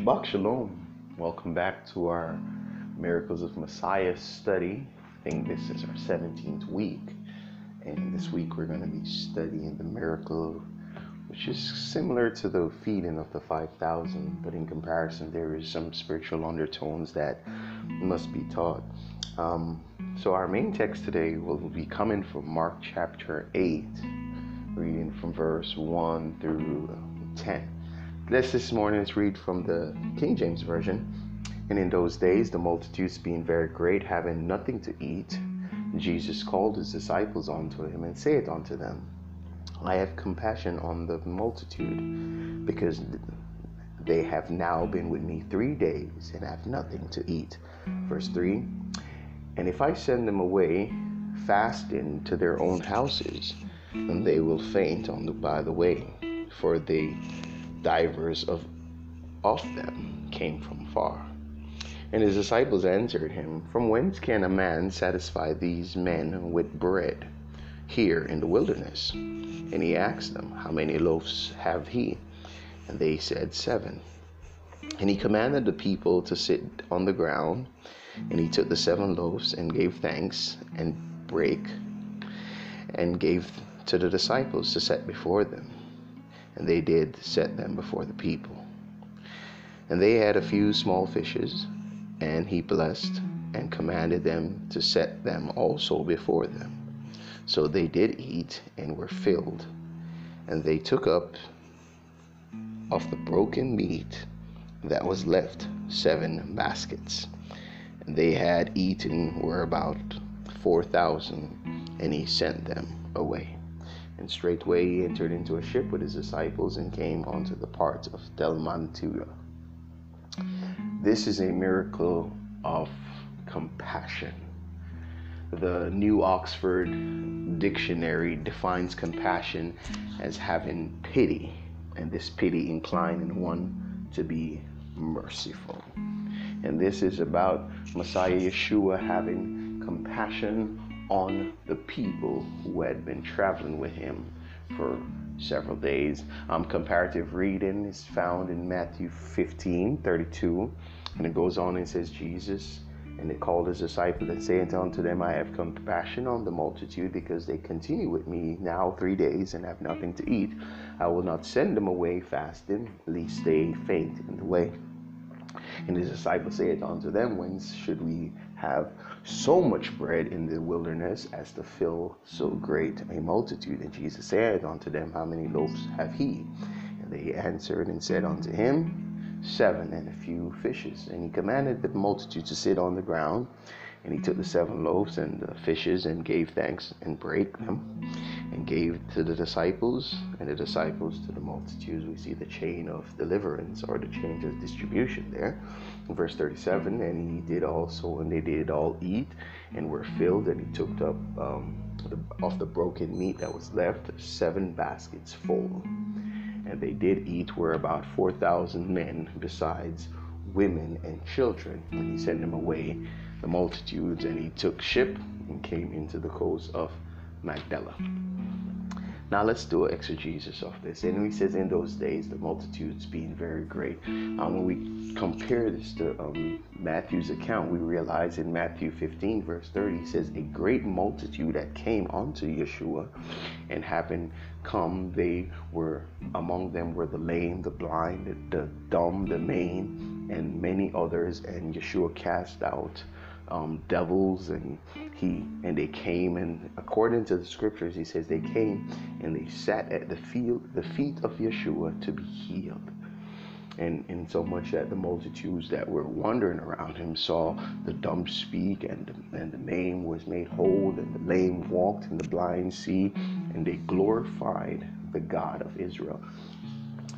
Shabbat Shalom. Welcome back to our Miracles of Messiah study. I think this is our 17th week. And this week we're going to be studying the miracle, which is similar to the feeding of the 5,000, but in comparison, there is some spiritual undertones that must be taught. Um, so, our main text today will be coming from Mark chapter 8, reading from verse 1 through 10. Let's this morning let's read from the King James Version. And in those days, the multitudes being very great, having nothing to eat, Jesus called his disciples unto him and saith unto them, I have compassion on the multitude, because they have now been with me three days and have nothing to eat. Verse 3 And if I send them away fasting to their own houses, then they will faint on the, by the way, for the divers of, of them came from far. And his disciples answered him, From whence can a man satisfy these men with bread here in the wilderness? And he asked them, How many loaves have he? And they said, Seven. And he commanded the people to sit on the ground. And he took the seven loaves and gave thanks and brake and gave to the disciples to set before them. And they did set them before the people. And they had a few small fishes and he blessed and commanded them to set them also before them. So they did eat and were filled. And they took up of the broken meat that was left seven baskets. And they had eaten were about four thousand, and he sent them away. And straightway he entered into a ship with his disciples and came unto the part of Dalmanutha this is a miracle of compassion. The New Oxford Dictionary defines compassion as having pity, and this pity inclining one to be merciful. And this is about Messiah Yeshua having compassion on the people who had been traveling with him for several days. Um, comparative reading is found in Matthew 15 32. And it goes on and says, Jesus, and it called his disciples and saying unto them, I have compassion on the multitude because they continue with me now three days and have nothing to eat. I will not send them away fasting, lest they faint in the way. And his disciples said unto them, Whence should we have so much bread in the wilderness as to fill so great a multitude? And Jesus said unto them, How many loaves have he? And they answered and said unto him, seven and a few fishes. And he commanded the multitude to sit on the ground. And he took the seven loaves and the fishes and gave thanks and brake them and gave to the disciples and the disciples to the multitudes. We see the chain of deliverance or the chain of distribution there. In verse 37, and he did also, and they did all eat and were filled, and he took up um, the, of the broken meat that was left seven baskets full and they did eat were about 4,000 men, besides women and children. And he sent them away, the multitudes, and he took ship and came into the coast of Magdala. Now let's do an exegesis of this. And he says, in those days, the multitudes being very great. Um, when we compare this to um, Matthew's account, we realize in Matthew 15, verse 30, he says, A great multitude that came unto Yeshua, and having come, they were, among them were the lame, the blind, the, the dumb, the maimed, and many others. And Yeshua cast out um, devils and he and they came and according to the scriptures he says they came and they sat at the field the feet of yeshua to be healed. And in so much that the multitudes that were wandering around him saw the dumb speak and the, and the maimed was made whole and the lame walked and the blind see and they glorified the god of israel.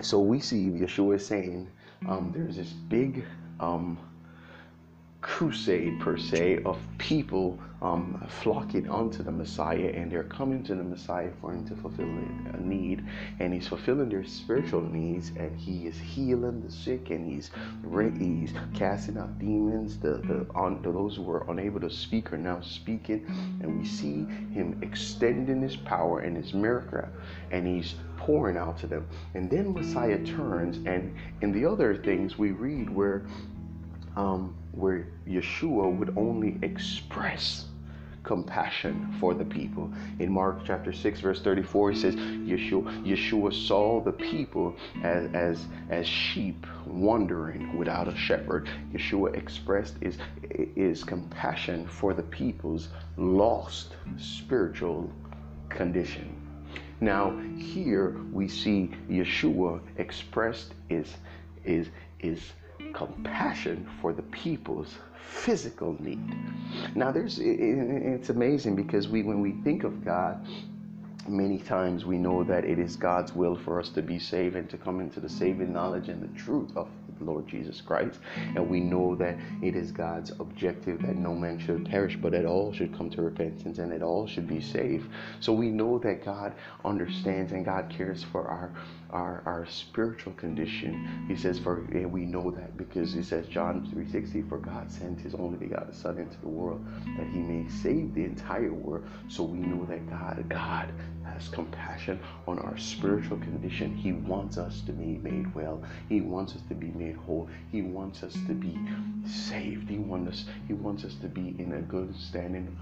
So we see yeshua saying um, there's this big um, crusade per se of people um, flocking onto the Messiah and they're coming to the Messiah for him to fulfill a need and he's fulfilling their spiritual needs and he is healing the sick and he's he's casting out demons. The, the on those who were unable to speak are now speaking and we see him extending his power and his miracle and he's pouring out to them. And then Messiah turns and in the other things we read where um, where Yeshua would only express compassion for the people. In Mark chapter 6, verse 34, he says, Yeshua, Yeshua saw the people as, as, as sheep wandering without a shepherd. Yeshua expressed his, his compassion for the people's lost spiritual condition. Now, here we see Yeshua expressed is, is, is compassion for the people's physical need. Now, there's it's amazing because we when we think of God, many times we know that it is God's will for us to be saved and to come into the saving knowledge and the truth of Lord Jesus Christ. And we know that it is God's objective that no man should perish, but that all should come to repentance and that all should be saved. So we know that God understands and God cares for our our, our spiritual condition. He says, for and we know that because he says John 3:60, for God sent his only begotten Son into the world that he may save the entire world. So we know that God, God has compassion on our spiritual condition. He wants us to be made well. He wants us to be made whole. He wants us to be saved. He wants us, he wants us to be in a good standing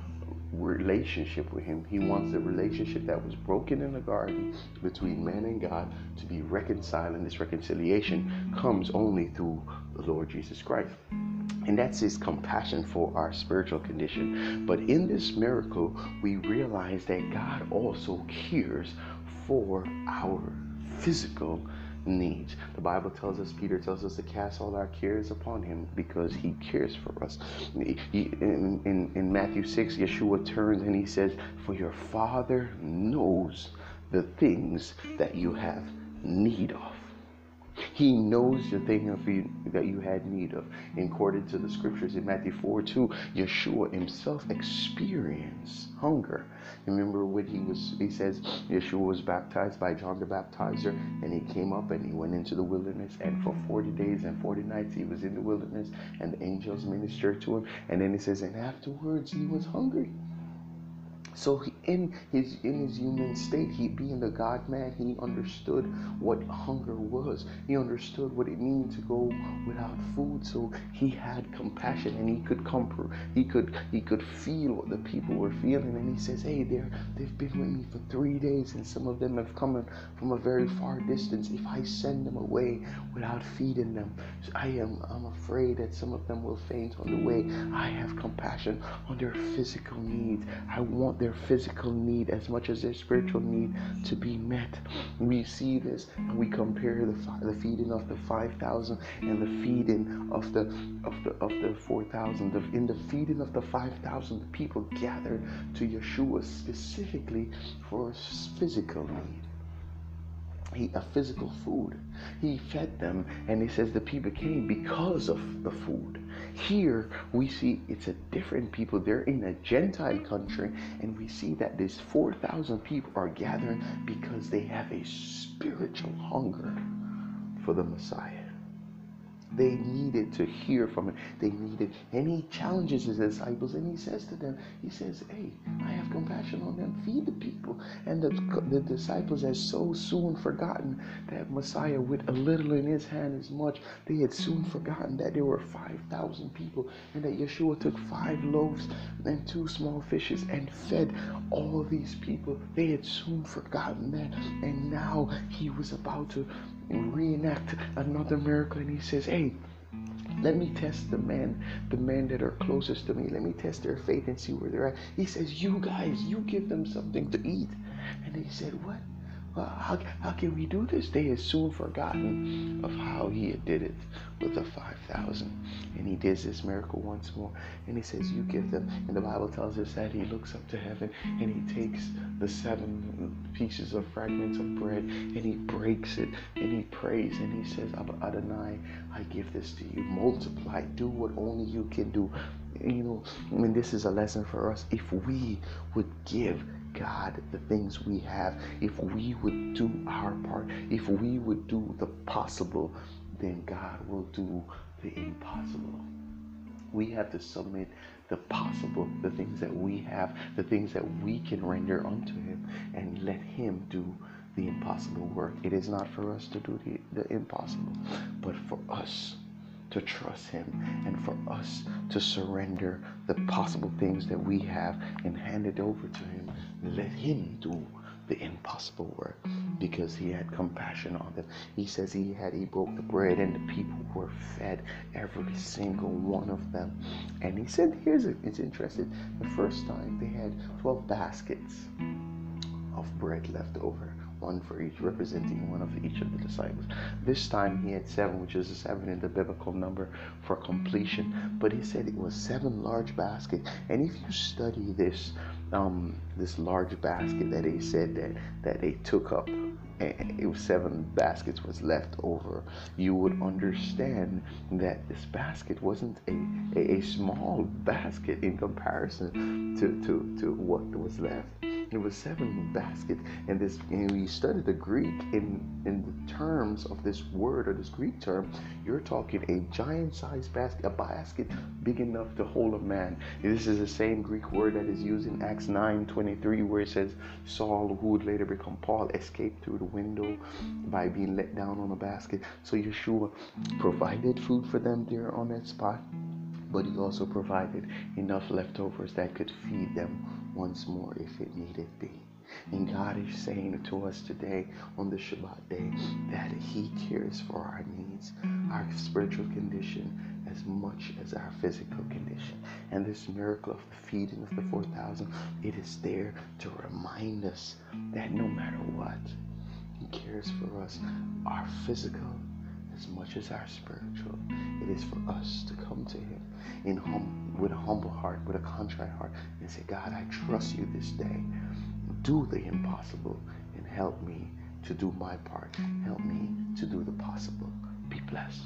relationship with him. He wants the relationship that was broken in the garden between man and God to be reconciled, and this reconciliation comes only through the Lord Jesus Christ. And that's his compassion for our spiritual condition. But in this miracle, we realize that God also cares for our physical needs. The Bible tells us, Peter tells us to cast all our cares upon him because he cares for us. In, in, in Matthew 6, Yeshua turns and he says, For your Father knows the things that you have need of. He knows the thing of you, that you had need of. According to the scriptures in Matthew 4 2, Yeshua himself experienced hunger. Remember when he was, he says, Yeshua was baptized by John the Baptizer, and he came up and he went into the wilderness, and for 40 days and 40 nights he was in the wilderness, and the angels ministered to him. And then he says, and afterwards he was hungry. So he, in his in his human state, he being the God man, he understood what hunger was. He understood what it means to go without food. So he had compassion and he could comfort. He could he could feel what the people were feeling. And he says, Hey, they're they've been with me for three days, and some of them have come from a very far distance. If I send them away without feeding them, I am I'm afraid that some of them will faint on the way. I have compassion on their physical needs. I want their their physical need as much as their spiritual need to be met. We see this and we compare the, the feeding of the 5,000 and the feeding of the of the of the 4,000. In the feeding of the 5,000, the people gathered to Yeshua specifically for physical need he, a physical food. He fed them, and he says the people came because of the food. Here we see it's a different people. They're in a Gentile country, and we see that these 4,000 people are gathering because they have a spiritual hunger for the Messiah. They needed to hear from him. They needed, and he challenges his disciples and he says to them, He says, Hey, I have compassion on them. Feed the people. And the, the disciples had so soon forgotten that Messiah, with a little in his hand as much, they had soon forgotten that there were 5,000 people and that Yeshua took five loaves and two small fishes and fed all these people. They had soon forgotten that. And now he was about to reenact another miracle and he says, Hey, let me test the men, the men that are closest to me. Let me test their faith and see where they're at. He says, You guys, you give them something to eat. And he said, What? Well, how, how can we do this? They had soon forgotten of how he had did it with the 5,000. And he does this miracle once more. And he says, you give them. And the Bible tells us that he looks up to heaven and he takes the seven pieces of fragments of bread and he breaks it and he prays and he says, Adonai, I give this to you. Multiply. Do what only you can do. You know, I mean, this is a lesson for us. If we would give God the things we have, if we would do our part, if we would do the possible, then God will do the impossible. We have to submit the possible, the things that we have, the things that we can render unto Him, and let Him do the impossible work. It is not for us to do the, the impossible, but for us to trust Him and for us to surrender the possible things that we have and hand it over to Him. Let Him do the impossible work mm-hmm. because He had compassion on them. He says He had, He broke the bread and the people were fed, every single one of them. And He said, here's it, it's interesting. The first time they had 12 baskets of bread left over one for each, representing one of each of the disciples. This time he had seven, which is a seven in the biblical number for completion. But he said it was seven large baskets. And if you study this, um, this large basket that he said that that they took up, and it was seven baskets was left over, you would understand that this basket wasn't a, a, a small basket in comparison to, to, to what was left. It was seven baskets, and this. And you study the Greek in in the terms of this word or this Greek term, you're talking a giant-sized basket, a basket big enough to hold a man. This is the same Greek word that is used in Acts 9:23, where it says Saul, who would later become Paul, escaped through the window by being let down on a basket. So Yeshua provided food for them there on that spot but he also provided enough leftovers that could feed them once more if it needed be. And God is saying to us today on the Shabbat day that He cares for our needs, our spiritual condition, as much as our physical condition. And this miracle of the feeding of the 4,000, it is there to remind us that no matter what, He cares for us, our physical as much as our spiritual. It is for us to come to Him in hum- with a humble heart, with a contrite heart, and say, God, I trust you this day. Do the impossible and help me to do my part. Help me to do the possible. Be blessed.